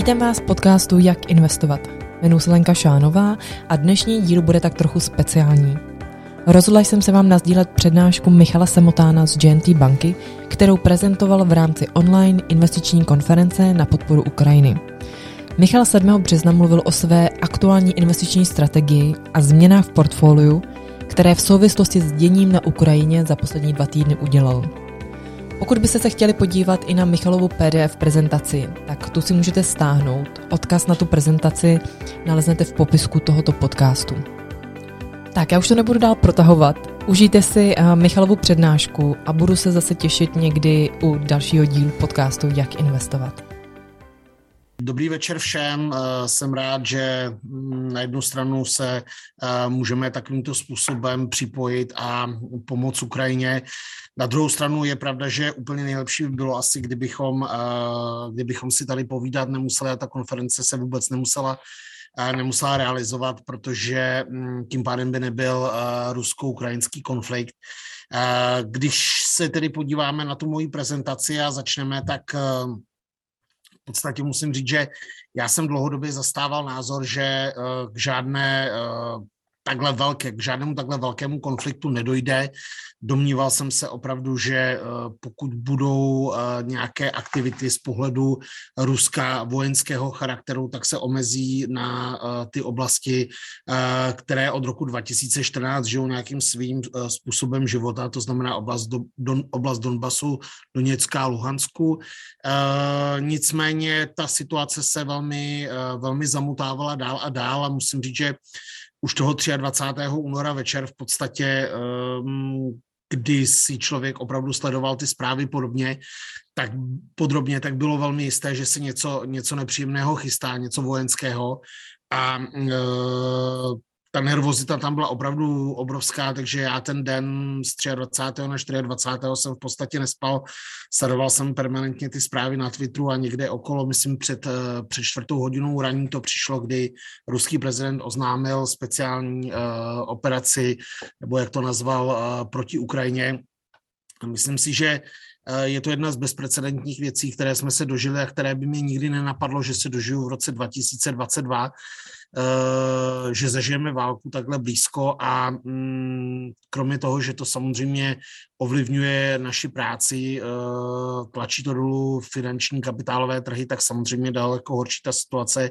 Vítám vás v podcastu Jak investovat. Jmenuji se Lenka Šánová a dnešní díl bude tak trochu speciální. Rozhodla jsem se vám nazdílet přednášku Michala Semotána z GNT banky, kterou prezentoval v rámci online investiční konference na podporu Ukrajiny. Michal 7. března mluvil o své aktuální investiční strategii a změnách v portfoliu, které v souvislosti s děním na Ukrajině za poslední dva týdny udělal. Pokud byste se chtěli podívat i na Michalovu PDF prezentaci, tak tu si můžete stáhnout. Odkaz na tu prezentaci naleznete v popisku tohoto podcastu. Tak já už to nebudu dál protahovat. Užijte si eh, Michalovu přednášku a budu se zase těšit někdy u dalšího dílu podcastu Jak investovat. Dobrý večer všem. Eh, jsem rád, že mm, na jednu stranu se eh, můžeme takovýmto způsobem připojit a pomoct Ukrajině. Na druhou stranu je pravda, že úplně nejlepší by bylo asi, kdybychom, eh, kdybychom si tady povídat nemuseli a ta konference se vůbec nemusela nemusela realizovat, protože mm, tím pádem by nebyl rusko-ukrajinský konflikt. Když se tedy podíváme na tu moji prezentaci a začneme, tak podstatě musím říct, že já jsem dlouhodobě zastával názor, že eh, k žádné eh, takhle velké, k žádnému takhle velkému konfliktu nedojde. Domníval jsem se opravdu, že eh, pokud budou eh, nějaké aktivity z pohledu Ruska vojenského charakteru, tak se omezí na eh, ty oblasti, které od roku 2014 žijou nějakým svým způsobem života, to znamená oblast, do, Don, oblast Donbasu, Doněcka, Luhansku. Nicméně ta situace se velmi, velmi zamutávala dál a dál a musím říct, že už toho 23. února večer v podstatě, ehm, kdy si člověk opravdu sledoval ty zprávy podobně, tak podrobně, tak bylo velmi jisté, že se něco, něco nepříjemného chystá, něco vojenského a e, ta nervozita tam byla opravdu obrovská, takže já ten den z 23. na 24. jsem v podstatě nespal. Sledoval jsem permanentně ty zprávy na Twitteru a někde okolo, myslím před, eh, před čtvrtou hodinou raní to přišlo, kdy ruský prezident oznámil speciální uh, operaci, nebo jak to nazval, uh, proti Ukrajině. Myslím si, že je to jedna z bezprecedentních věcí, které jsme se dožili a které by mě nikdy nenapadlo, že se dožiju v roce 2022. Eh, že zažijeme válku takhle blízko a mm, kromě toho, že to samozřejmě ovlivňuje naši práci, eh, tlačí to dolů finanční kapitálové trhy, tak samozřejmě daleko horší ta situace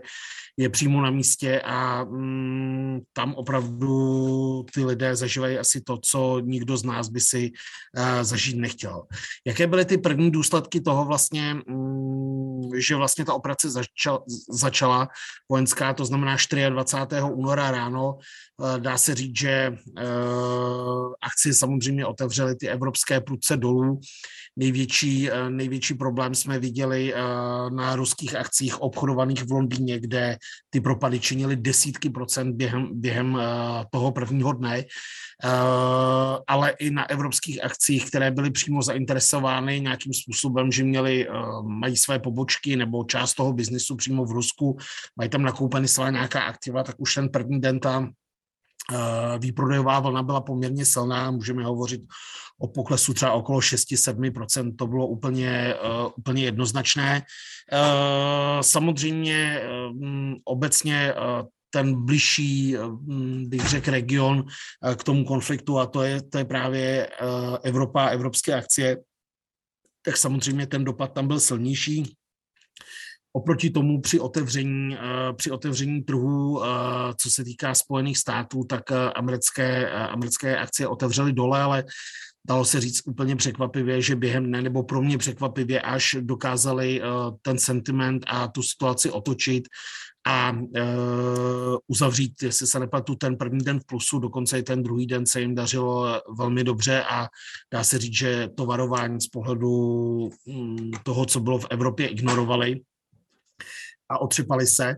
je přímo na místě a mm, tam opravdu ty lidé zažívají asi to, co nikdo z nás by si uh, zažít nechtěl. Jaké byly ty první důsledky toho vlastně, um, že vlastně ta operace začal, začala vojenská, to znamená 24. února ráno, uh, dá se říct, že uh, akci samozřejmě otevřely ty evropské prudce dolů, Největší, největší problém jsme viděli na ruských akcích obchodovaných v Londýně, kde ty propady činily desítky procent během, během eh, toho prvního dne, ale i na evropských akcích, které byly přímo zainteresovány nějakým způsobem, že měli, mají své pobočky nebo část toho biznesu přímo v Rusku, mají tam nakoupeny svá nějaká aktiva, tak už ten první den tam výprodejová vlna byla poměrně silná, můžeme hovořit o poklesu třeba okolo 6-7%, to bylo úplně, uh, úplně jednoznačné. Uh, samozřejmě um, obecně uh, ten bližší, bych řekl, region k tomu konfliktu a to je, to je právě Evropa, evropské akcie, tak samozřejmě ten dopad tam byl silnější. Oproti tomu při otevření, při otevření trhu, co se týká Spojených států, tak americké, americké akcie otevřely dole, ale dalo se říct úplně překvapivě, že během dne, nebo pro mě překvapivě, až dokázali uh, ten sentiment a tu situaci otočit a uh, uzavřít, jestli se nepletu, ten první den v plusu, dokonce i ten druhý den se jim dařilo velmi dobře a dá se říct, že to varování z pohledu um, toho, co bylo v Evropě, ignorovali a otřepali se.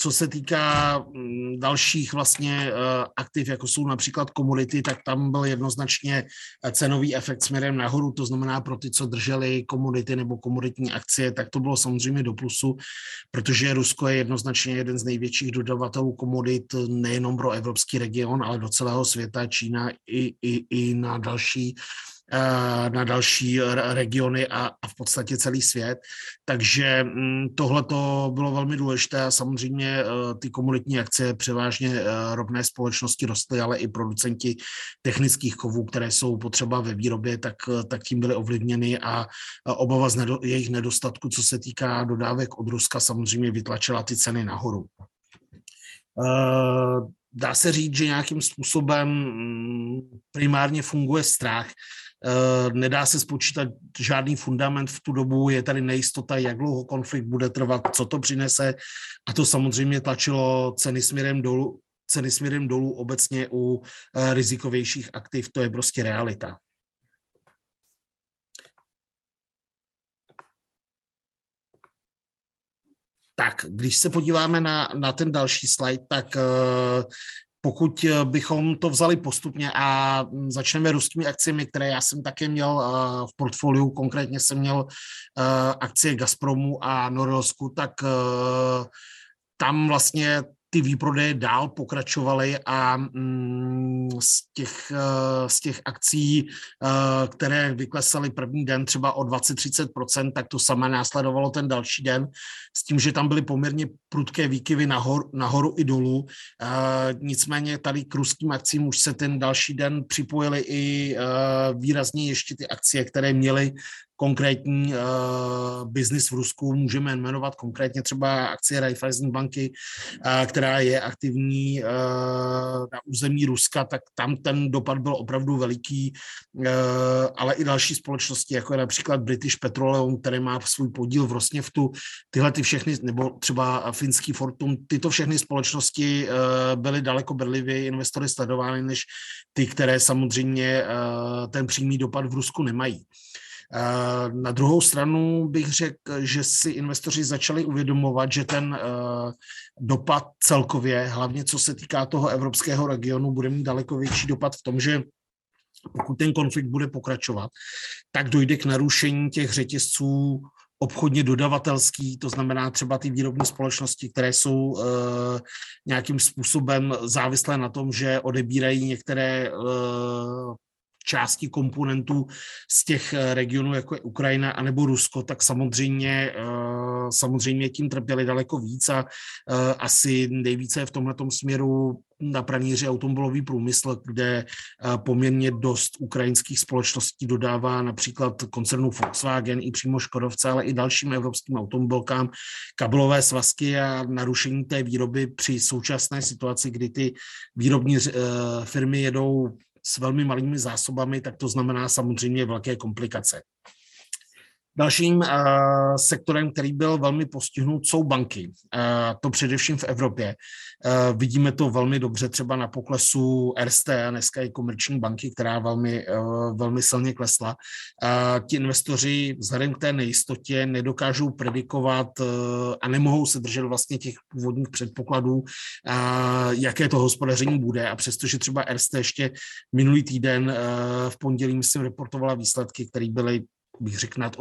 Co se týká mm, dalších vlastně eh, aktiv, jako jsou například komodity, tak tam byl jednoznačně eh, cenový efekt směrem nahoru, to znamená pro ty, co drželi komodity nebo komoditní akcie, tak to bylo samozřejmě do plusu, protože Rusko je jednoznačně jeden z největších dodavatelů komodit nejenom pro evropský region, ale do celého světa, Čína i, i, i na další Eh, na další regiony a, a v podstatě celý svět. Takže mm, tohle to bylo velmi důležité a samozřejmě eh, ty komunitní akcie převážně eh, ropné společnosti rostly, ale i producenti technických kovů, které jsou potřeba ve výrobě, tak, tak tím byly ovlivněny a obava z nedo, jejich nedostatku, co se týká dodávek od Ruska, samozřejmě vytlačila ty ceny nahoru dá se říct, že nějakým způsobem mm, primárně funguje strach. Eh, nedá se spočítat žádný fundament v tu dobu, je tady nejistota, jak dlouho konflikt bude trvat, co to přinese a to samozřejmě tlačilo ceny směrem dolů, ceny směrem dolů obecně u eh, rizikovějších aktiv, to je prostě realita. Tak, když se podíváme na, na ten další slide, tak uh, pokud eh, bychom to vzali postupně a mm, začneme ruskými akcemi, které já jsem také měl uh, v portfoliu, konkrétně jsem měl uh, akcie Gazpromu a Norilsku, tak tam vlastně ty výprodeje dál pokračovaly a mm, z, těch, eh, z těch akcí, eh, které vyklesaly první den třeba o 20-30%, tak to samé následovalo ten další den, s tím, že tam byly poměrně prudké výkyvy nahor, nahoru i dolů. Eh, nicméně tady k ruským akcím už se ten další den připojily i výrazně ještě ty akcie, které měly konkrétní uh, biznis v Rusku. Můžeme jmenovat konkrétně třeba akcie Raiffeisen banky, uh, která je aktivní uh, na území Ruska, tak tam ten dopad byl opravdu veliký, uh, ale i další společnosti, jako je například British Petroleum, který má svůj podíl v Rosněftu, tyhle ty všechny, nebo třeba finský Fortum, tyto všechny společnosti uh, byly daleko bedlivěji investory sledovány, než ty, které samozřejmě ten přímý dopad v Rusku nemají. Eh, na druhou stranu bych řekl, že si investoři začali uvědomovat, že ten eh, dopad celkově, hlavně co se týká toho evropského regionu, bude mít daleko větší dopad v tom, že pokud ten konflikt bude pokračovat, tak dojde k narušení těch řetězců obchodně dodavatelský, to znamená třeba ty výrobní společnosti, které jsou uh, nějakým způsobem závislé na tom, že odebírají některé uh, části komponentů z těch eh, regionů, jako je Ukrajina anebo Rusko, tak samozřejmě, eh, samozřejmě tím trpěli daleko víc a eh, asi nejvíce v tomhle směru na praníři automobilový průmysl, kde poměrně dost ukrajinských společností dodává například koncernu Volkswagen i přímo Škodovce, ale i dalším evropským automobilkám kabelové svazky a narušení té výroby při současné situaci, kdy ty výrobní firmy jedou s velmi malými zásobami, tak to znamená samozřejmě velké komplikace. Dalším uh, sektorem, který byl velmi postihnut, jsou banky. Uh, to především v Evropě. Uh, vidíme to velmi dobře třeba na poklesu RST a dneska i komerční banky, která velmi, velmi silně klesla. Ti investoři vzhledem k té nejistotě nedokážou predikovat a nemohou se držet vlastně těch původních předpokladů, jaké to hospodaření bude. A přestože třeba RST ještě minulý týden v pondělí, myslím, reportovala výsledky, které byly bych řekl, nad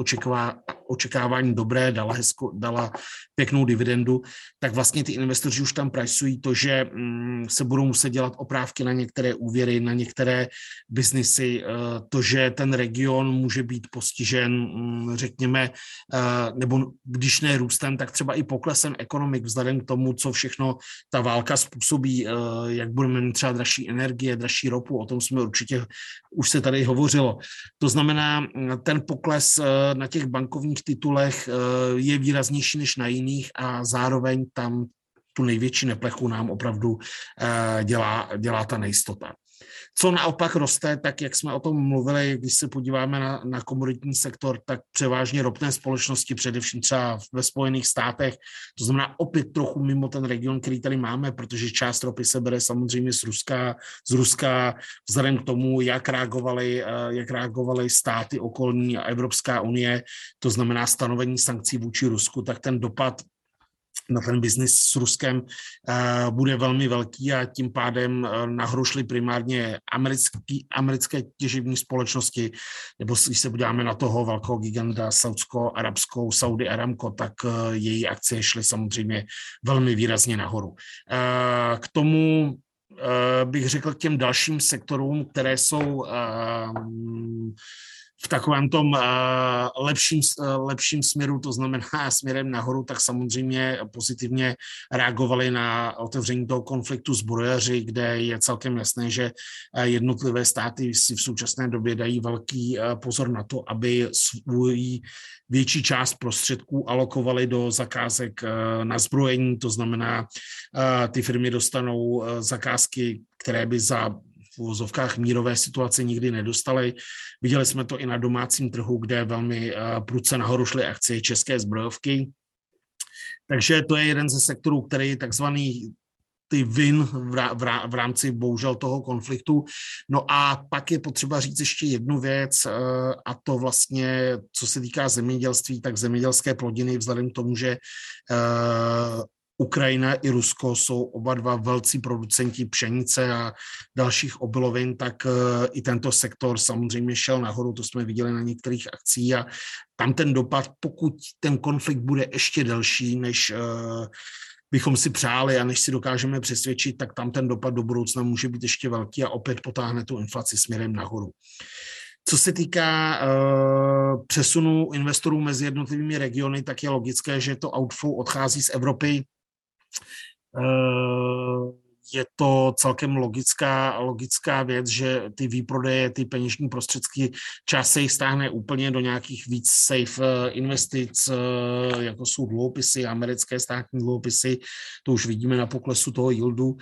očekávání dobré, dala, hezko, dala pěknou dividendu, tak vlastně ty investoři už tam prajsují to, že mm, se budou muset dělat oprávky na některé úvěry, na některé biznisy, eh, to, že ten region může být postižen, mm, řekněme, eh, nebo když ne růstem, tak třeba i poklesem ekonomik vzhledem k tomu, co všechno ta válka způsobí, eh, jak budeme mít třeba dražší energie, dražší ropu, o tom jsme určitě, už se tady hovořilo. To znamená, mm, ten pokles na těch bankovních titulech je výraznější než na jiných jiných a zároveň tam tu největší neplechu nám opravdu eh, dělá, dělá ta nejistota. Co naopak roste, tak jak jsme o tom mluvili, když se podíváme na, na komoditní sektor, tak převážně ropné společnosti, především třeba ve Spojených státech, to znamená opět trochu mimo ten region, který tady máme, protože část ropy se bere samozřejmě z Ruska, z Ruska vzhledem k tomu, jak reagovaly, eh, jak reagovaly státy okolní a Evropská unie, to znamená stanovení sankcí vůči Rusku, tak ten dopad na ten biznis s Ruskem uh, bude velmi velký a tím pádem uh, nahrušly primárně americký, americké těžební společnosti, nebo když se podíváme na toho velkého giganta saudsko-arabskou Saudi Aramco, tak uh, její akcie šly samozřejmě velmi výrazně nahoru. K tomu bych řekl k těm dalším sektorům, které jsou v takovém tom uh, lepším, uh, lepším směru, to znamená směrem nahoru, tak samozřejmě pozitivně reagovali na otevření toho konfliktu zbrojaři, kde je celkem jasné, že jednotlivé státy si v současné době dají velký uh, pozor na to, aby svůj větší část prostředků alokovali do zakázek na zbrojení, to znamená, ty firmy dostanou zakázky, které by za v mírové situace nikdy nedostali. Viděli jsme to i na domácím trhu, kde velmi eh, prudce nahoru šly akcie české zbrojovky. Takže to je jeden ze sektorů, který takzvaný ty vin v rámci bohužel toho konfliktu. No a pak je potřeba říct ještě jednu věc eh, a to vlastně, co se týká zemědělství, tak zemědělské plodiny vzhledem k tomu, že eh, Ukrajina i Rusko jsou oba dva velcí producenti pšenice a dalších obilovin, tak eh, i tento sektor samozřejmě šel nahoru, to jsme viděli na některých akcích a tam ten dopad, pokud ten konflikt bude ještě delší, než eh, bychom si přáli a než si dokážeme přesvědčit, tak tam ten dopad do budoucna může být ještě velký a opět potáhne tu inflaci směrem nahoru. Co se týká uh, přesunu investorů mezi jednotlivými regiony, tak je logické, že to outflow odchází z Evropy je to celkem logická, logická věc, že ty výprodeje, ty peněžní prostředky, čas se jich stáhne úplně do nějakých víc safe eh, investic, eh, jako jsou dluhopisy, americké státní dluhopisy, to už vidíme na poklesu toho yieldu.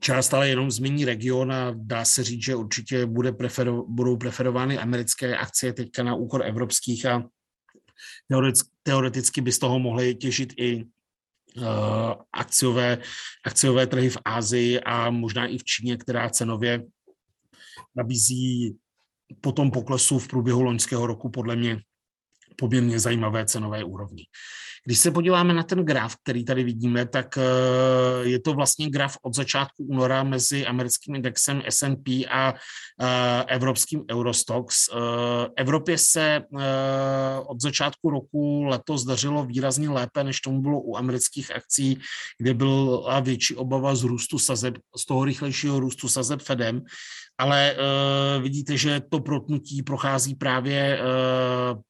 Část ale jenom změní region a dá se říct, že určitě bude prefero, budou preferovány americké akcie teďka na úkor evropských a teoreticky by z toho mohly těžit i Eh, akciové, akciové trhy v Ázii a možná i v Číně, která cenově nabízí po tom poklesu v průběhu loňského roku podle mě poměrně zajímavé cenové úrovni. Když se podíváme na ten graf, který tady vidíme, tak eh, je to vlastně graf od začátku února mezi americkým indexem S&P a eh, evropským Eurostox. Eh, Evropě se od začátku roku letos dařilo výrazně lépe, než tomu bylo u amerických akcí, kde byla větší obava z růstu sazeb, z toho rychlejšího růstu sazeb Fedem ale vidíte, že to protnutí prochází právě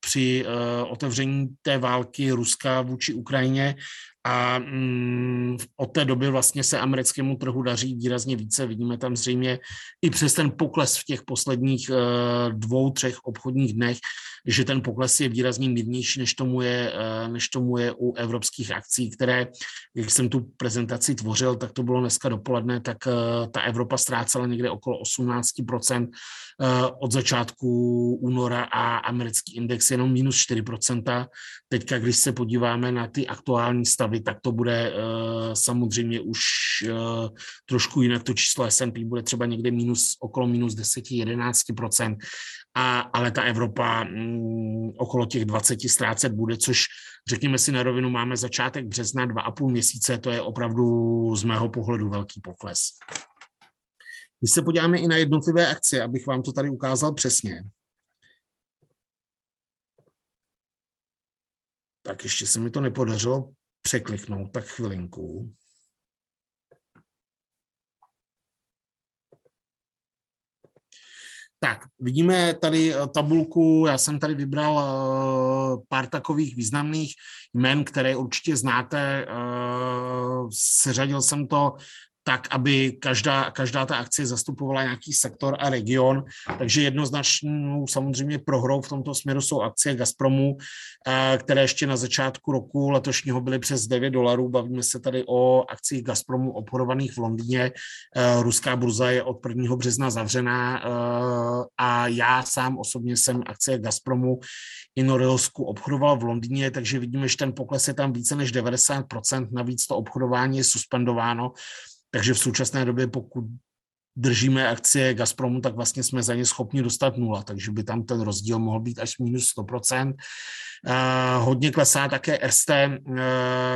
při otevření té války Ruska vůči Ukrajině a mm, od té doby vlastně se americkému trhu daří výrazně více. Vidíme tam zřejmě i přes ten pokles v těch posledních uh, dvou, třech obchodních dnech, že ten pokles je výrazně mírnější, než tomu je, uh, než tomu je u evropských akcí, které, jak jsem tu prezentaci tvořil, tak to bylo dneska dopoledne, tak uh, ta Evropa ztrácela někde okolo 18% od začátku února a americký index jenom minus 4%. Teďka, když se podíváme na ty aktuální stavy, stavy, tak to bude uh, samozřejmě už uh, trošku jinak. To číslo S&P bude třeba někde minus, okolo minus 10-11%, a, ale ta Evropa um, okolo těch 20 ztrácet bude, což řekněme si na rovinu, máme začátek března, dva a půl měsíce, to je opravdu z mého pohledu velký pokles. Když se podíváme i na jednotlivé akcie, abych vám to tady ukázal přesně, tak ještě se mi to nepodařilo překliknout, tak chvilinku. Tak, vidíme tady eh, tabulku, já jsem tady vybral uh, pár takových významných jmen, které určitě znáte. Uh, seřadil jsem to tak, aby každá, každá ta akcie zastupovala nějaký sektor a region. Takže jednoznačnou samozřejmě prohrou v tomto směru jsou akcie Gazpromu, eh, které ještě na začátku roku letošního byly přes 9 dolarů. Bavíme se tady o akcích Gazpromu obchodovaných v Londýně. Eh, ruská burza je od 1. března zavřená eh, a já sám osobně jsem akcie Gazpromu i Norilsku obchodoval v Londýně, takže vidíme, že ten pokles je tam více než 90%, navíc to obchodování je suspendováno. Takže v současné době, pokud držíme akcie Gazpromu, tak vlastně jsme za ně schopni dostat nula, takže by tam ten rozdíl mohl být až minus 100%. Uh, hodně klesá také RST, uh,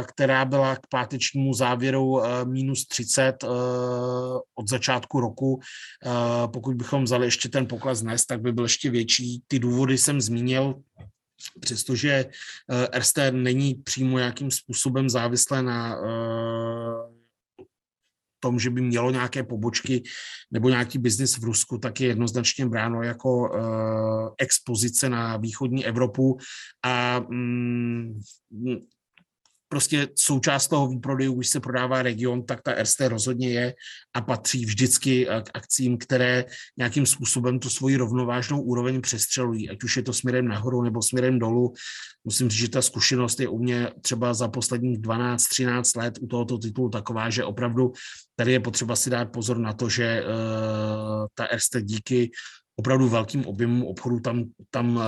která byla k pátečnímu závěru uh, minus 30 uh, od začátku roku. Pokud bychom vzali ještě ten pokles dnes, tak by byl ještě větší. Ty důvody jsem zmínil, přestože RST není přímo nějakým způsobem závislé na tom, že by mělo nějaké pobočky nebo nějaký biznis v Rusku, tak je jednoznačně bráno jako uh, expozice na východní Evropu. A mm, prostě součást toho výprodeju, když se prodává region, tak ta RST rozhodně je a patří vždycky k akcím, které nějakým způsobem tu svoji rovnovážnou úroveň přestřelují, ať už je to směrem nahoru nebo směrem dolů. Musím říct, že ta zkušenost je u mě třeba za posledních 12-13 let u tohoto titulu taková, že opravdu tady je potřeba si dát pozor na to, že uh, ta RST díky opravdu velkým objemům obchodu tam, tam uh,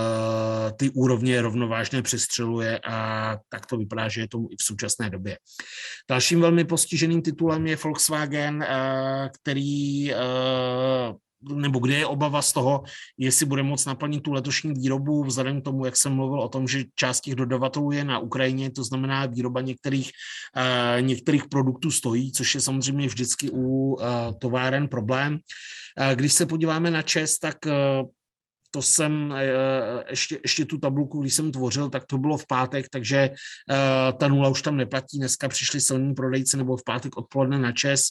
ty úrovně rovnovážně přestřeluje a tak to vypadá, že je tomu i v současné době. Dalším velmi postiženým titulem je Volkswagen, uh, který uh, nebo kde je obava z toho, jestli bude moct naplnit tu letošní výrobu, vzhledem k tomu, jak jsem mluvil o tom, že část těch dodavatelů je na Ukrajině, to znamená výroba některých, uh, některých produktů stojí, což je samozřejmě vždycky u uh, továren problém. Uh, když se podíváme na ČES, tak to jsem ještě, ještě tu tabulku, když jsem tvořil, tak to bylo v pátek, takže ta nula už tam neplatí. Dneska přišli silní prodejci nebo v pátek odpoledne na ČES.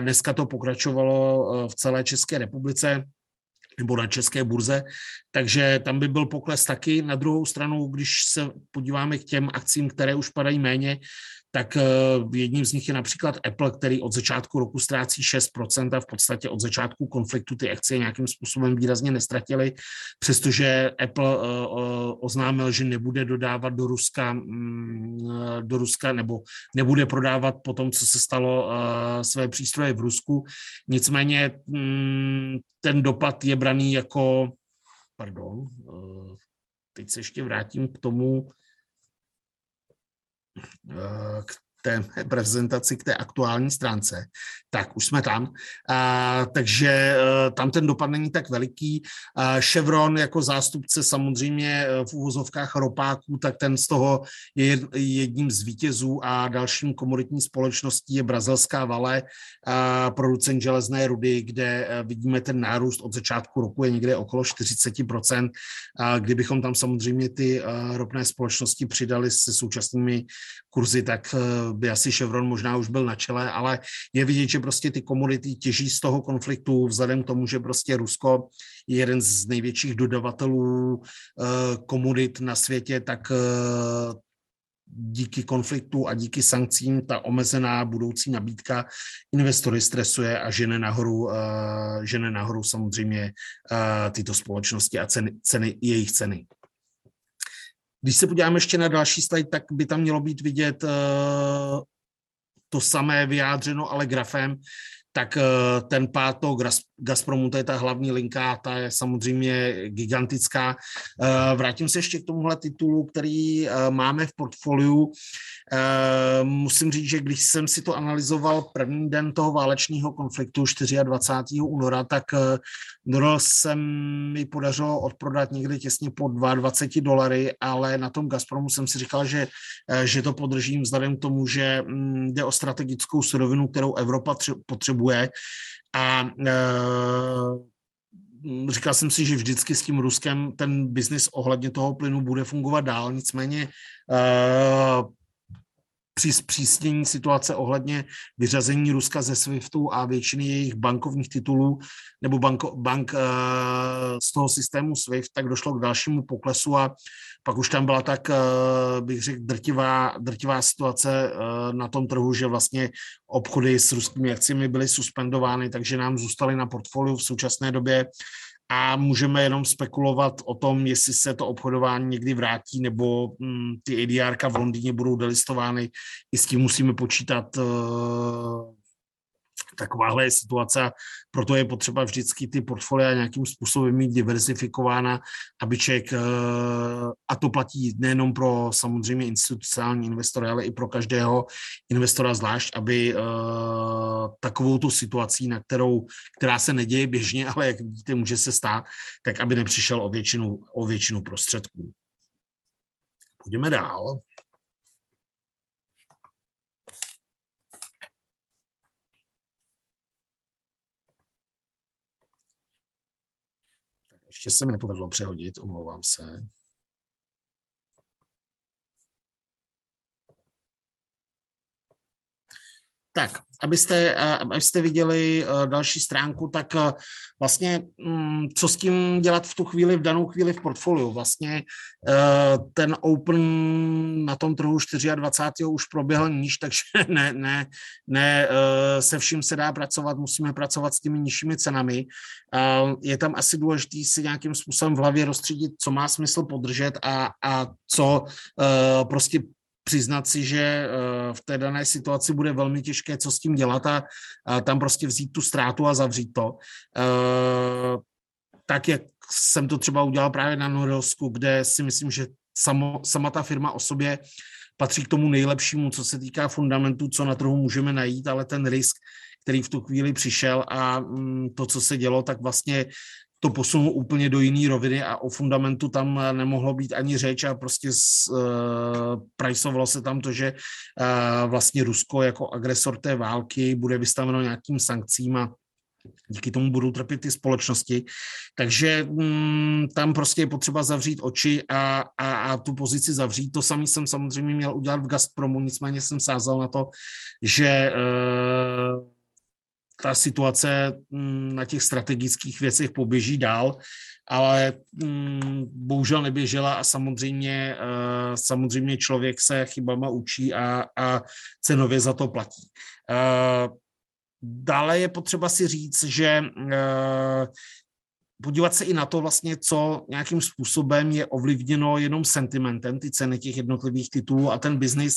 Dneska to pokračovalo v celé České republice nebo na české burze, takže tam by byl pokles taky. Na druhou stranu, když se podíváme k těm akcím, které už padají méně, tak eh, jedním z nich je například Apple, který od začátku roku ztrácí 6% a v podstatě od začátku konfliktu ty akcie nějakým způsobem výrazně nestratily, přestože Apple eh, eh, oznámil, že nebude dodávat do Ruska, mm, do Ruska nebo nebude prodávat po tom, co se stalo své přístroje v Rusku. Nicméně mm, ten dopad je braný jako, pardon, teď se ještě vrátím k tomu, k té prezentaci, k té aktuální stránce, tak už jsme tam. A, takže e, tam ten dopad není tak veliký. A Chevron jako zástupce samozřejmě e, v úvozovkách ropáků, tak ten z toho je jedním z vítězů a dalším komoditní společností je brazilská Vale, a producent železné rudy, kde e, vidíme ten nárůst od začátku roku je někde okolo 40%. A kdybychom tam samozřejmě ty ropné společnosti přidali se současnými kurzy, tak by asi Chevron možná už byl na čele, ale je vidět, že prostě ty komodity těží z toho konfliktu vzhledem k tomu, že prostě Rusko je jeden z největších dodavatelů eh, komodit na světě, tak eh, díky konfliktu a díky sankcím ta omezená budoucí nabídka investory stresuje a žene nahoru, uh, žene nahoru samozřejmě tyto společnosti a ceny, ceny, jejich ceny. Když se podíváme ještě na další slide, tak by tam mělo být vidět uh, to samé vyjádřeno, ale grafem, tak uh, ten pád toho Gazpromu, to je ta hlavní linka, ta je samozřejmě gigantická. Uh, vrátím se ještě k tomuhle titulu, který máme v portfoliu. Musím říct, že když jsem si to analyzoval první den toho válečního konfliktu 24. února, tak Doral se mi podařilo odprodat někdy těsně po 22 dolary, ale na tom Gazpromu jsem si říkal, že, eh, že to podržím vzhledem k tomu, že mm, jde o strategickou surovinu, kterou Evropa potřebuje a e, říkal jsem si, že vždycky s tím Ruskem ten biznis ohledně toho plynu bude fungovat dál, nicméně e, při zpřísnění situace ohledně vyřazení Ruska ze SWIFTu a většiny jejich bankovních titulů nebo banko, bank uh, z toho systému SWIFT, tak došlo k dalšímu poklesu a pak už tam byla tak, uh, bych řekl, drtivá, drtivá situace uh, na tom trhu, že vlastně obchody s ruskými akciemi byly suspendovány, takže nám zůstaly na portfoliu v současné době a můžeme jenom spekulovat o tom, jestli se to obchodování někdy vrátí, nebo hm, ty ADR v Londýně budou delistovány. I s tím musíme počítat uh, takováhle je situace, proto je potřeba vždycky ty portfolia nějakým způsobem mít diversifikována, aby člověk, eh, a to platí nejenom pro samozřejmě institucionální investory, ale i pro každého investora zvlášť, aby eh, takovou tu situací, na kterou, která se neděje běžně, ale jak vidíte, může se stát, tak aby nepřišel o většinu, o většinu prostředků. Půjdeme dál. Ještě se mi nepovedlo přehodit, omlouvám se. Tak, abyste, abyste viděli další stránku, tak vlastně mm, co s tím dělat v tu chvíli, v danou chvíli v portfoliu. Vlastně ten open na tom trhu 24. už proběhl níž, takže ne, ne, ne se vším se dá pracovat, musíme pracovat s těmi nižšími cenami. Je tam asi důležité si nějakým způsobem v hlavě rozstředit, co má smysl podržet a, a co prostě přiznat si, že eh, v té dané situaci bude velmi těžké, co s tím dělat a, tam prostě vzít tu ztrátu a zavřít to. Eh, tak, jak jsem to třeba udělal právě na Norelsku, kde si myslím, že samo, sama ta firma o sobě patří k tomu nejlepšímu, co se týká fundamentů, co na trhu můžeme najít, ale ten risk, který v tu chvíli přišel a mm, to, co se dělo, tak vlastně to posunul úplně do jiné roviny a o fundamentu tam nemohlo být ani řeč a prostě z, uh, prajsovalo se tam to, že uh, vlastně Rusko jako agresor té války bude vystaveno nějakým sankcím a díky tomu budou trpět ty společnosti. Takže mm, tam prostě je potřeba zavřít oči a, a, a tu pozici zavřít. To samý jsem samozřejmě měl udělat v Gazpromu, nicméně jsem sázal na to, že uh, ta situace mm, na těch strategických věcech poběží dál, ale mm, bohužel neběžela a samozřejmě, eh, samozřejmě člověk se chybama učí a, a cenově za to platí. Eh, dále je potřeba si říct, že eh, podívat se i na to vlastně, co nějakým způsobem je ovlivněno jenom sentimentem, ty ceny těch jednotlivých titulů a ten biznis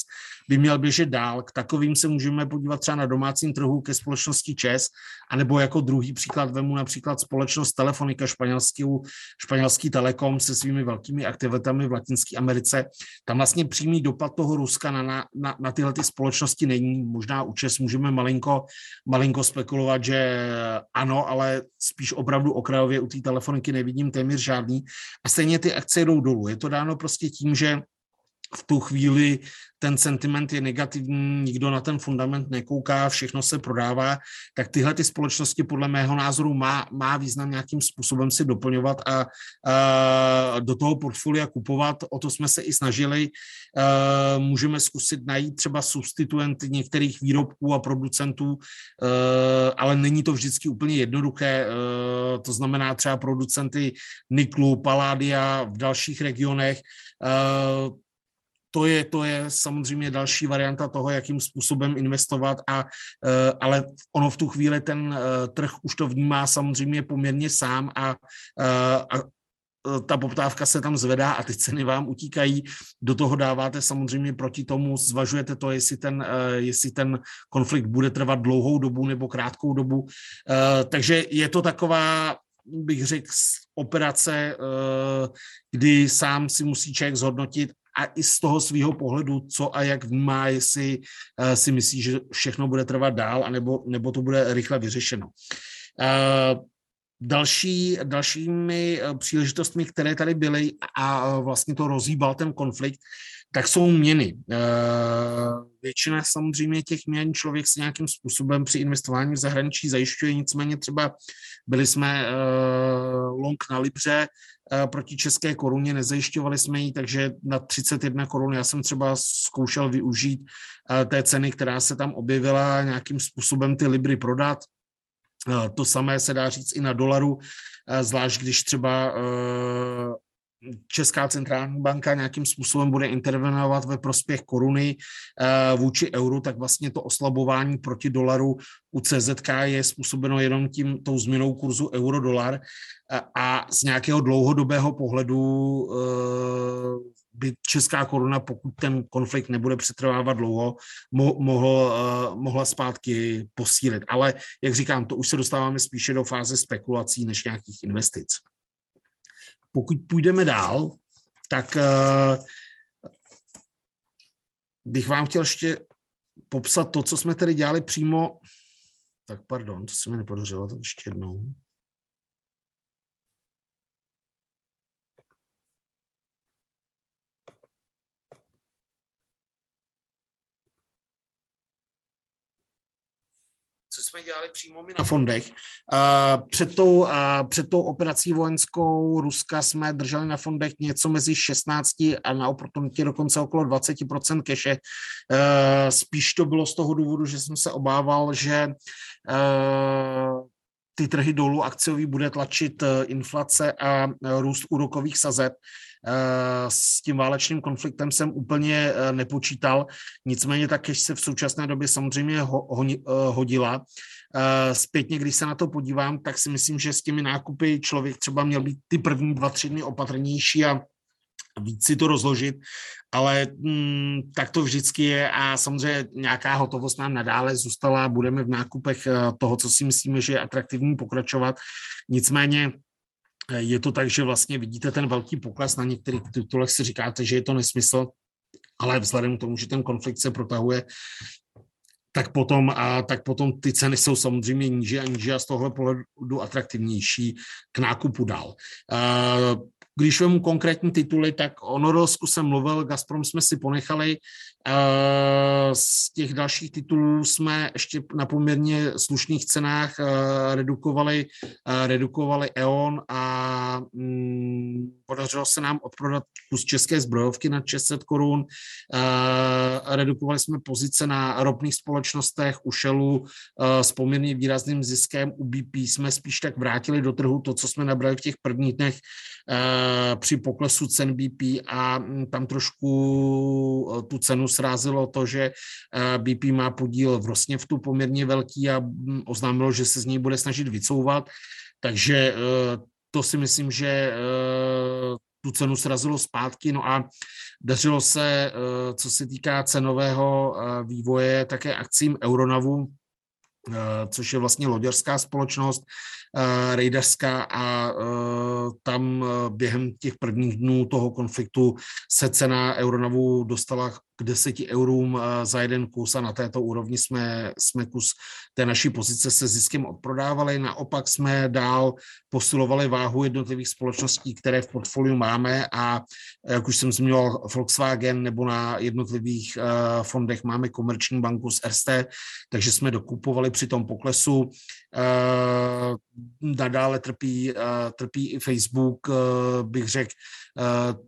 by měl běžet dál. K takovým se můžeme podívat třeba na domácím trhu ke společnosti ČES, anebo jako druhý příklad vemu například společnost Telefonika španělský, španělský Telekom se svými velkými aktivitami v Latinské Americe. Tam vlastně přímý dopad toho Ruska na, na, na tyhle ty společnosti není. Možná u ČES můžeme malinko, malinko spekulovat, že ano, ale spíš opravdu okrajově u té telefoniky nevidím téměř žádný. A stejně ty akce jdou dolů. Je to dáno prostě tím, že v tu chvíli ten sentiment je negativní, nikdo na ten fundament nekouká, všechno se prodává, tak tyhle ty společnosti podle mého názoru má, má význam nějakým způsobem si doplňovat a, a do toho portfolia kupovat. O to jsme se i snažili. A, můžeme zkusit najít třeba substituenty některých výrobků a producentů, a, ale není to vždycky úplně jednoduché. A, to znamená třeba producenty niklu, paládia v dalších regionech. A, to je, to je samozřejmě další varianta toho, jakým způsobem investovat, a, eh, ale ono v tu chvíli ten eh, trh už to vnímá samozřejmě poměrně sám a, eh, a ta poptávka se tam zvedá a ty ceny vám utíkají. Do toho dáváte samozřejmě proti tomu, zvažujete to, jestli ten, jestli ten konflikt bude trvat dlouhou dobu nebo krátkou dobu. Takže je to taková bych řekl, operace, kdy sám si musí člověk zhodnotit, a i z toho svého pohledu, co a jak vnímá, jestli uh, si myslí, že všechno bude trvat dál, anebo, nebo to bude rychle vyřešeno. Uh, další, dalšími eh, příležitostmi, které tady byly a vlastně to rozhýbal ten konflikt, tak jsou měny. Většina samozřejmě těch měn člověk si nějakým způsobem při investování v zahraničí zajišťuje, nicméně třeba byli jsme long na Libře, Eh, proti české koruně, nezajišťovali jsme ji, takže na 31 korun já jsem třeba zkoušel využít eh, té ceny, která se tam objevila, nějakým způsobem ty libry prodat. Eh, to samé se dá říct i na dolaru, zvlášť když třeba Česká centrální banka nějakým způsobem bude intervenovat ve prospěch koruny vůči euru, tak vlastně to oslabování proti dolaru u CZK je způsobeno jenom tím tou změnou kurzu euro-dolar a z nějakého dlouhodobého pohledu eh, by česká koruna, pokud ten konflikt nebude přetrvávat dlouho, mohl, eh, mohla zpátky posílit. Ale, jak říkám, to už se dostáváme spíše do fáze spekulací než nějakých investic. Pokud půjdeme dál, tak eh, bych vám chtěl ještě popsat to, co jsme tady dělali přímo. Tak pardon, to se mi nepodařilo, to ještě jednou. Jsme dělali přímo my na fondech. Před tou, před tou operací vojenskou Ruska jsme drželi na fondech něco mezi 16 a na oportunitě dokonce okolo 20% keše. Spíš to bylo z toho důvodu, že jsem se obával, že ty trhy dolů akciový bude tlačit inflace a růst úrokových sazeb. S tím válečným konfliktem jsem úplně nepočítal, nicméně ta cash se v současné době samozřejmě hodila. Zpětně, když se na to podívám, tak si myslím, že s těmi nákupy člověk třeba měl být ty první dva, tři dny opatrnější a víc si to rozložit, ale mm, tak to vždycky je a samozřejmě nějaká hotovost nám nadále zůstala, budeme v nákupech toho, co si myslíme, že je atraktivní pokračovat. Nicméně je to tak, že vlastně vidíte ten velký pokles na některých titulech, si říkáte, že je to nesmysl, ale vzhledem k tomu, že ten konflikt se protahuje, tak potom, a tak potom ty ceny jsou samozřejmě níže a níže a z tohle pohledu atraktivnější k nákupu dál. Když vemu konkrétní tituly, tak o Norosku jsem mluvil, Gazprom jsme si ponechali, z těch dalších titulů jsme ještě na poměrně slušných cenách redukovali, redukovali E.ON a mm, podařilo se nám odprodat kus české zbrojovky na 600 korun. Redukovali jsme pozice na ropných společnostech u Shellu s poměrně výrazným ziskem. U BP jsme spíš tak vrátili do trhu to, co jsme nabrali v těch prvních dnech při poklesu cen BP a mm, tam trošku tu cenu srázilo to, že eh, BP má podíl v Rosněvtu poměrně velký a mm, oznámilo, že se z něj bude snažit vycouvat. Takže eh, to si myslím, že eh, tu cenu srazilo zpátky. No a dařilo se, co se týká cenového vývoje, také akcím Euronavu, což je vlastně loďařská společnost, rejdařská a tam během těch prvních dnů toho konfliktu se cena Euronavu dostala k 10 eurům za jeden kus a na této úrovni jsme, jsme kus té naší pozice se ziskem odprodávali. Naopak jsme dál posilovali váhu jednotlivých společností, které v portfoliu máme a jak už jsem zmiňoval Volkswagen nebo na jednotlivých fondech máme komerční banku z RST, takže jsme dokupovali při tom poklesu. Nadále trpí, trpí i Facebook, bych řekl,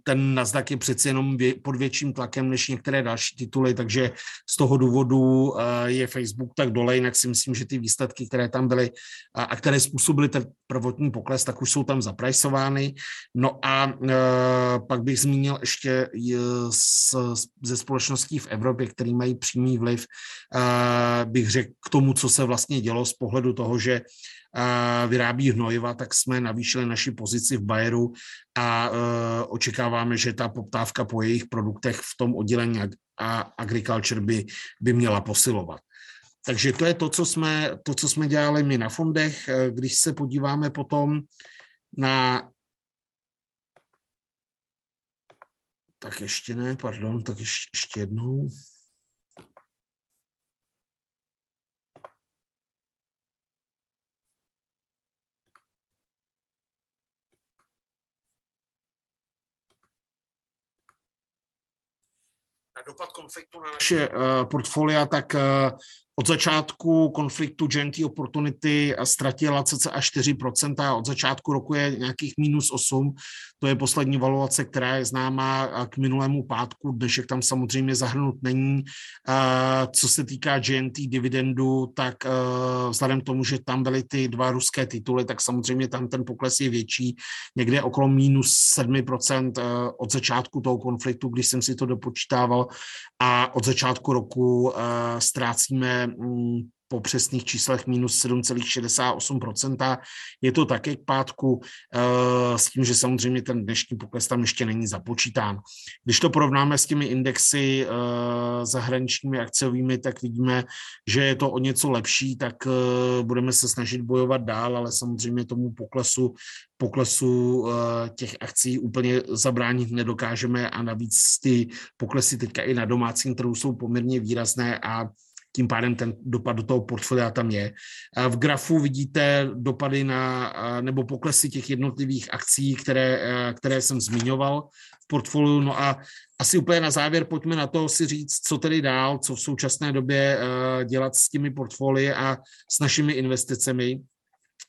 ten Nasdaq je přeci jenom pod větším tlakem než některé další tituly, takže z toho důvodu je Facebook tak dole, jinak si myslím, že ty výsledky, které tam byly a které způsobily ten prvotní pokles, tak už jsou tam zaprajsovány. No a pak bych zmínil ještě ze společností v Evropě, které mají přímý vliv, bych řekl k tomu, co se vlastně dělo z pohledu toho, že vyrábí hnojiva, tak jsme navýšili naši pozici v Bayeru a očekáváme, že ta poptávka po jejich produktech v tom oddělení a agriculture by, by měla posilovat. Takže to je to co, jsme, to, co jsme dělali my na fondech. Když se podíváme potom na tak ještě ne, pardon, tak ještě, ještě jednou. Dopad konfliktu na naše uh, portfolia, tak uh, od začátku konfliktu GNT Opportunity ztratila cca 4%, a od začátku roku je nějakých minus 8, to je poslední valuace, která je známá k minulému pátku, dnešek tam samozřejmě zahrnut není. Co se týká GNT dividendu, tak vzhledem k tomu, že tam byly ty dva ruské tituly, tak samozřejmě tam ten pokles je větší, někde okolo minus 7% od začátku toho konfliktu, když jsem si to dopočítával a od začátku roku ztrácíme Mm, po přesných číslech minus 7,68%. Je to také k pátku eh, s tím, že samozřejmě ten dnešní pokles tam ještě není započítán. Když to porovnáme s těmi indexy eh, zahraničními akciovými, tak vidíme, že je to o něco lepší, tak eh, budeme se snažit bojovat dál, ale samozřejmě tomu poklesu poklesu těch akcí úplně zabránit nedokážeme a navíc ty poklesy teďka i na domácím trhu jsou poměrně výrazné a tím pádem ten dopad do toho portfolia tam je. V grafu vidíte dopady na, nebo poklesy těch jednotlivých akcí, které, které jsem zmiňoval v portfoliu. No a asi úplně na závěr pojďme na to si říct, co tedy dál, co v současné době dělat s těmi portfolie a s našimi investicemi.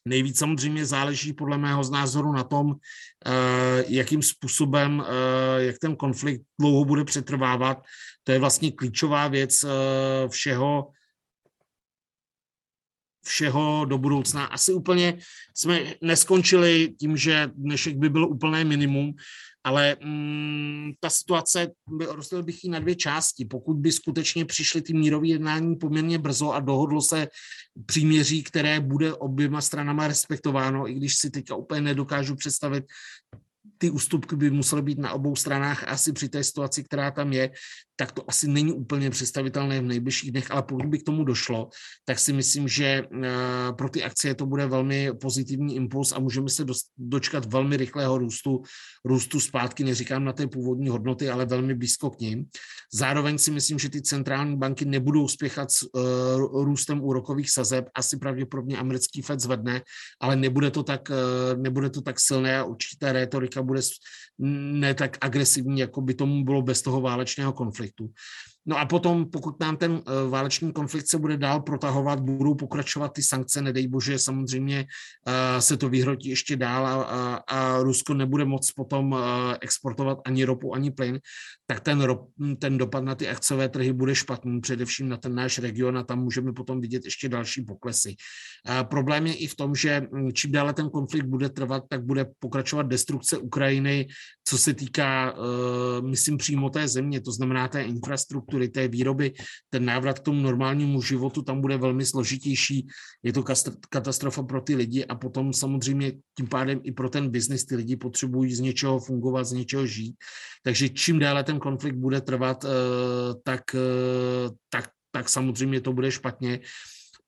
Nejvíc samozřejmě záleží podle mého z názoru na tom, eh, jakým způsobem, eh, jak ten konflikt dlouho bude přetrvávat. To je vlastně klíčová věc eh, všeho, všeho do budoucna. Asi úplně jsme neskončili tím, že dnešek by byl úplné minimum, ale mm, ta situace, rozdělil bych ji na dvě části. Pokud by skutečně přišly ty mírové jednání poměrně brzo a dohodlo se příměří, které bude oběma stranama respektováno, i když si teďka úplně nedokážu představit, ty ústupky by musely být na obou stranách asi při té situaci, která tam je, tak to asi není úplně představitelné v nejbližších dnech, ale pokud by k tomu došlo, tak si myslím, že eh, pro ty akcie to bude velmi pozitivní impuls a můžeme se dočkat velmi rychlého růstu, růstu zpátky, neříkám na té původní hodnoty, ale velmi blízko k ním. Zároveň si myslím, že ty centrální banky nebudou spěchat s uh, růstem úrokových sazeb, asi pravděpodobně americký Fed zvedne, ale nebude to tak, uh, nebude to tak silné a určitá rétorika bude ne tak agresivní, jako by tomu bylo bez toho válečného konfliktu. feito No a potom, pokud nám ten eh, válečný konflikt se bude dál protahovat, budou pokračovat ty sankce, nedej bože, samozřejmě eh, se to vyhrotí ještě dál a, a, a Rusko nebude moc potom eh, exportovat ani ropu, ani plyn, tak ten, rop, ten dopad na ty akciové trhy bude špatný, především na ten náš region a tam můžeme potom vidět ještě další poklesy. A problém je i v tom, že hm, čím dále ten konflikt bude trvat, tak bude pokračovat destrukce Ukrajiny, co se týká, myslím, přímo té země, to znamená té infrastruktury, infrastruktury, té výroby, ten návrat k tomu normálnímu životu tam bude velmi složitější. Je to katastrofa pro ty lidi a potom samozřejmě tím pádem i pro ten biznis ty lidi potřebují z něčeho fungovat, z něčeho žít. Takže čím déle ten konflikt bude trvat, eh, tak, eh, tak, tak samozřejmě to bude špatně.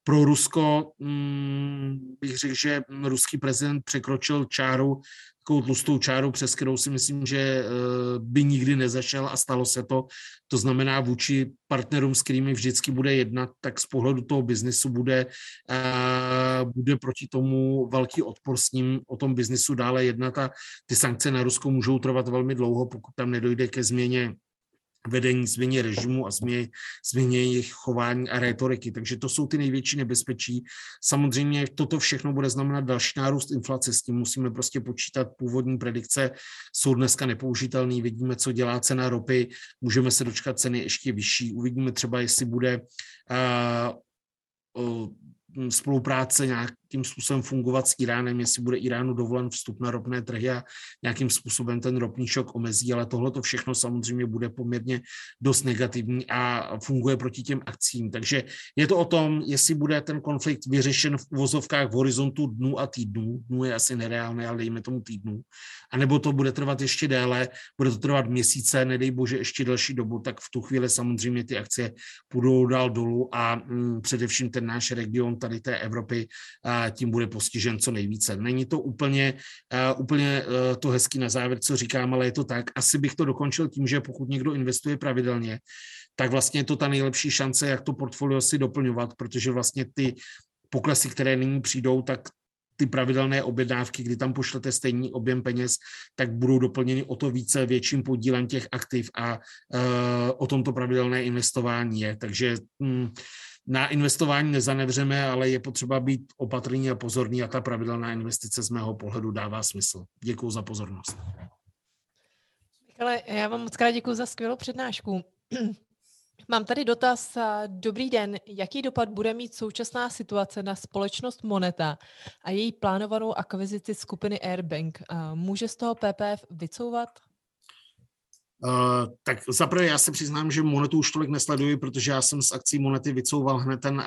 Pro Rusko hm, bych řekl, že ruský prezident překročil čáru takovou tlustou čáru, přes kterou si myslím, že eh, by nikdy nezašel a stalo se to. To znamená, vůči partnerům, s kterými vždycky bude jednat, tak z pohledu toho biznesu bude, eh, bude proti tomu velký odpor s ním o tom biznesu dále jednat a ty sankce na Rusko můžou trvat velmi dlouho, pokud tam nedojde ke změně vedení, změně režimu a změně, změně jejich chování a retoriky. Takže to jsou ty největší nebezpečí. Samozřejmě toto všechno bude znamenat další nárůst inflace, s tím musíme prostě počítat. Původní predikce jsou dneska nepoužitelné, vidíme, co dělá cena ropy, můžeme se dočkat ceny ještě vyšší, uvidíme třeba, jestli bude uh, uh, spolupráce nějakým způsobem fungovat s Iránem, jestli bude Iránu dovolen vstup na ropné trhy a nějakým způsobem ten ropný šok omezí, ale tohle to všechno samozřejmě bude poměrně dost negativní a funguje proti těm akcím. Takže je to o tom, jestli bude ten konflikt vyřešen v uvozovkách v horizontu dnů a týdnů, dnů je asi nereálné, ale dejme tomu týdnů, anebo to bude trvat ještě déle, bude to trvat měsíce, nedej bože ještě delší dobu, tak v tu chvíli samozřejmě ty akcie půjdou dál dolů a mm, především ten náš region tady té Evropy tím bude postižen co nejvíce. Není to úplně, úplně e, to hezký na závěr, co říkám, ale je to tak. Asi bych to dokončil tím, že pokud někdo investuje pravidelně, tak vlastně je to ta nejlepší šance, jak to portfolio si doplňovat, protože vlastně ty poklesy, které nyní přijdou, tak ty pravidelné objednávky, kdy tam pošlete stejný objem peněz, tak budou doplněny o to více větším podílem těch aktiv a uh, o tomto pravidelné investování je. Takže um, na investování nezanevřeme, ale je potřeba být opatrný a pozorný a ta pravidelná investice z mého pohledu dává smysl. Děkuji za pozornost. Ale já vám moc krát děkuji za skvělou přednášku. Mám tady dotaz. Dobrý den. Jaký dopad bude mít současná situace na společnost Moneta a její plánovanou akvizici skupiny Airbank? Může z toho PPF vycouvat? Uh, tak zaprvé já se přiznám, že Monetu už tolik nesleduji, protože já jsem z akcí Monety vycouval hned ten uh,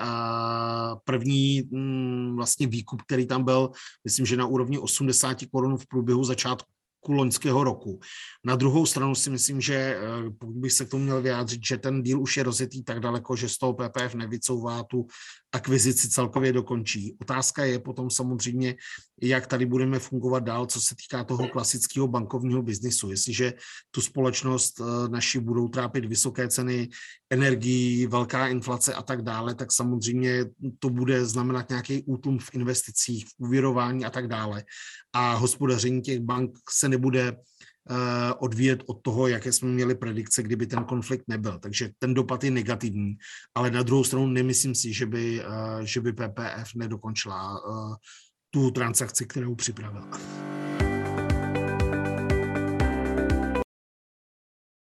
první um, vlastně výkup, který tam byl, myslím, že na úrovni 80 korun v průběhu začátku loňského roku. Na druhou stranu si myslím, že eh, pokud bych se k tomu měl vyjádřit, že ten díl už je rozjetý tak daleko, že z toho PPF nevycouvá tu akvizici celkově dokončí. Otázka je potom samozřejmě, jak tady budeme fungovat dál, co se týká toho klasického bankovního biznisu. Jestliže tu společnost eh, naši budou trápit vysoké ceny energií, velká inflace a tak dále, tak samozřejmě to bude znamenat nějaký útlum v investicích, v úvěrování a tak dále. A hospodaření těch bank se nebude odvíjet od toho, jaké jsme měli predikce, kdyby ten konflikt nebyl. Takže ten dopad je negativní, ale na druhou stranu nemyslím si, že by, eh, že by PPF nedokončila eh, tu transakci, kterou připravila.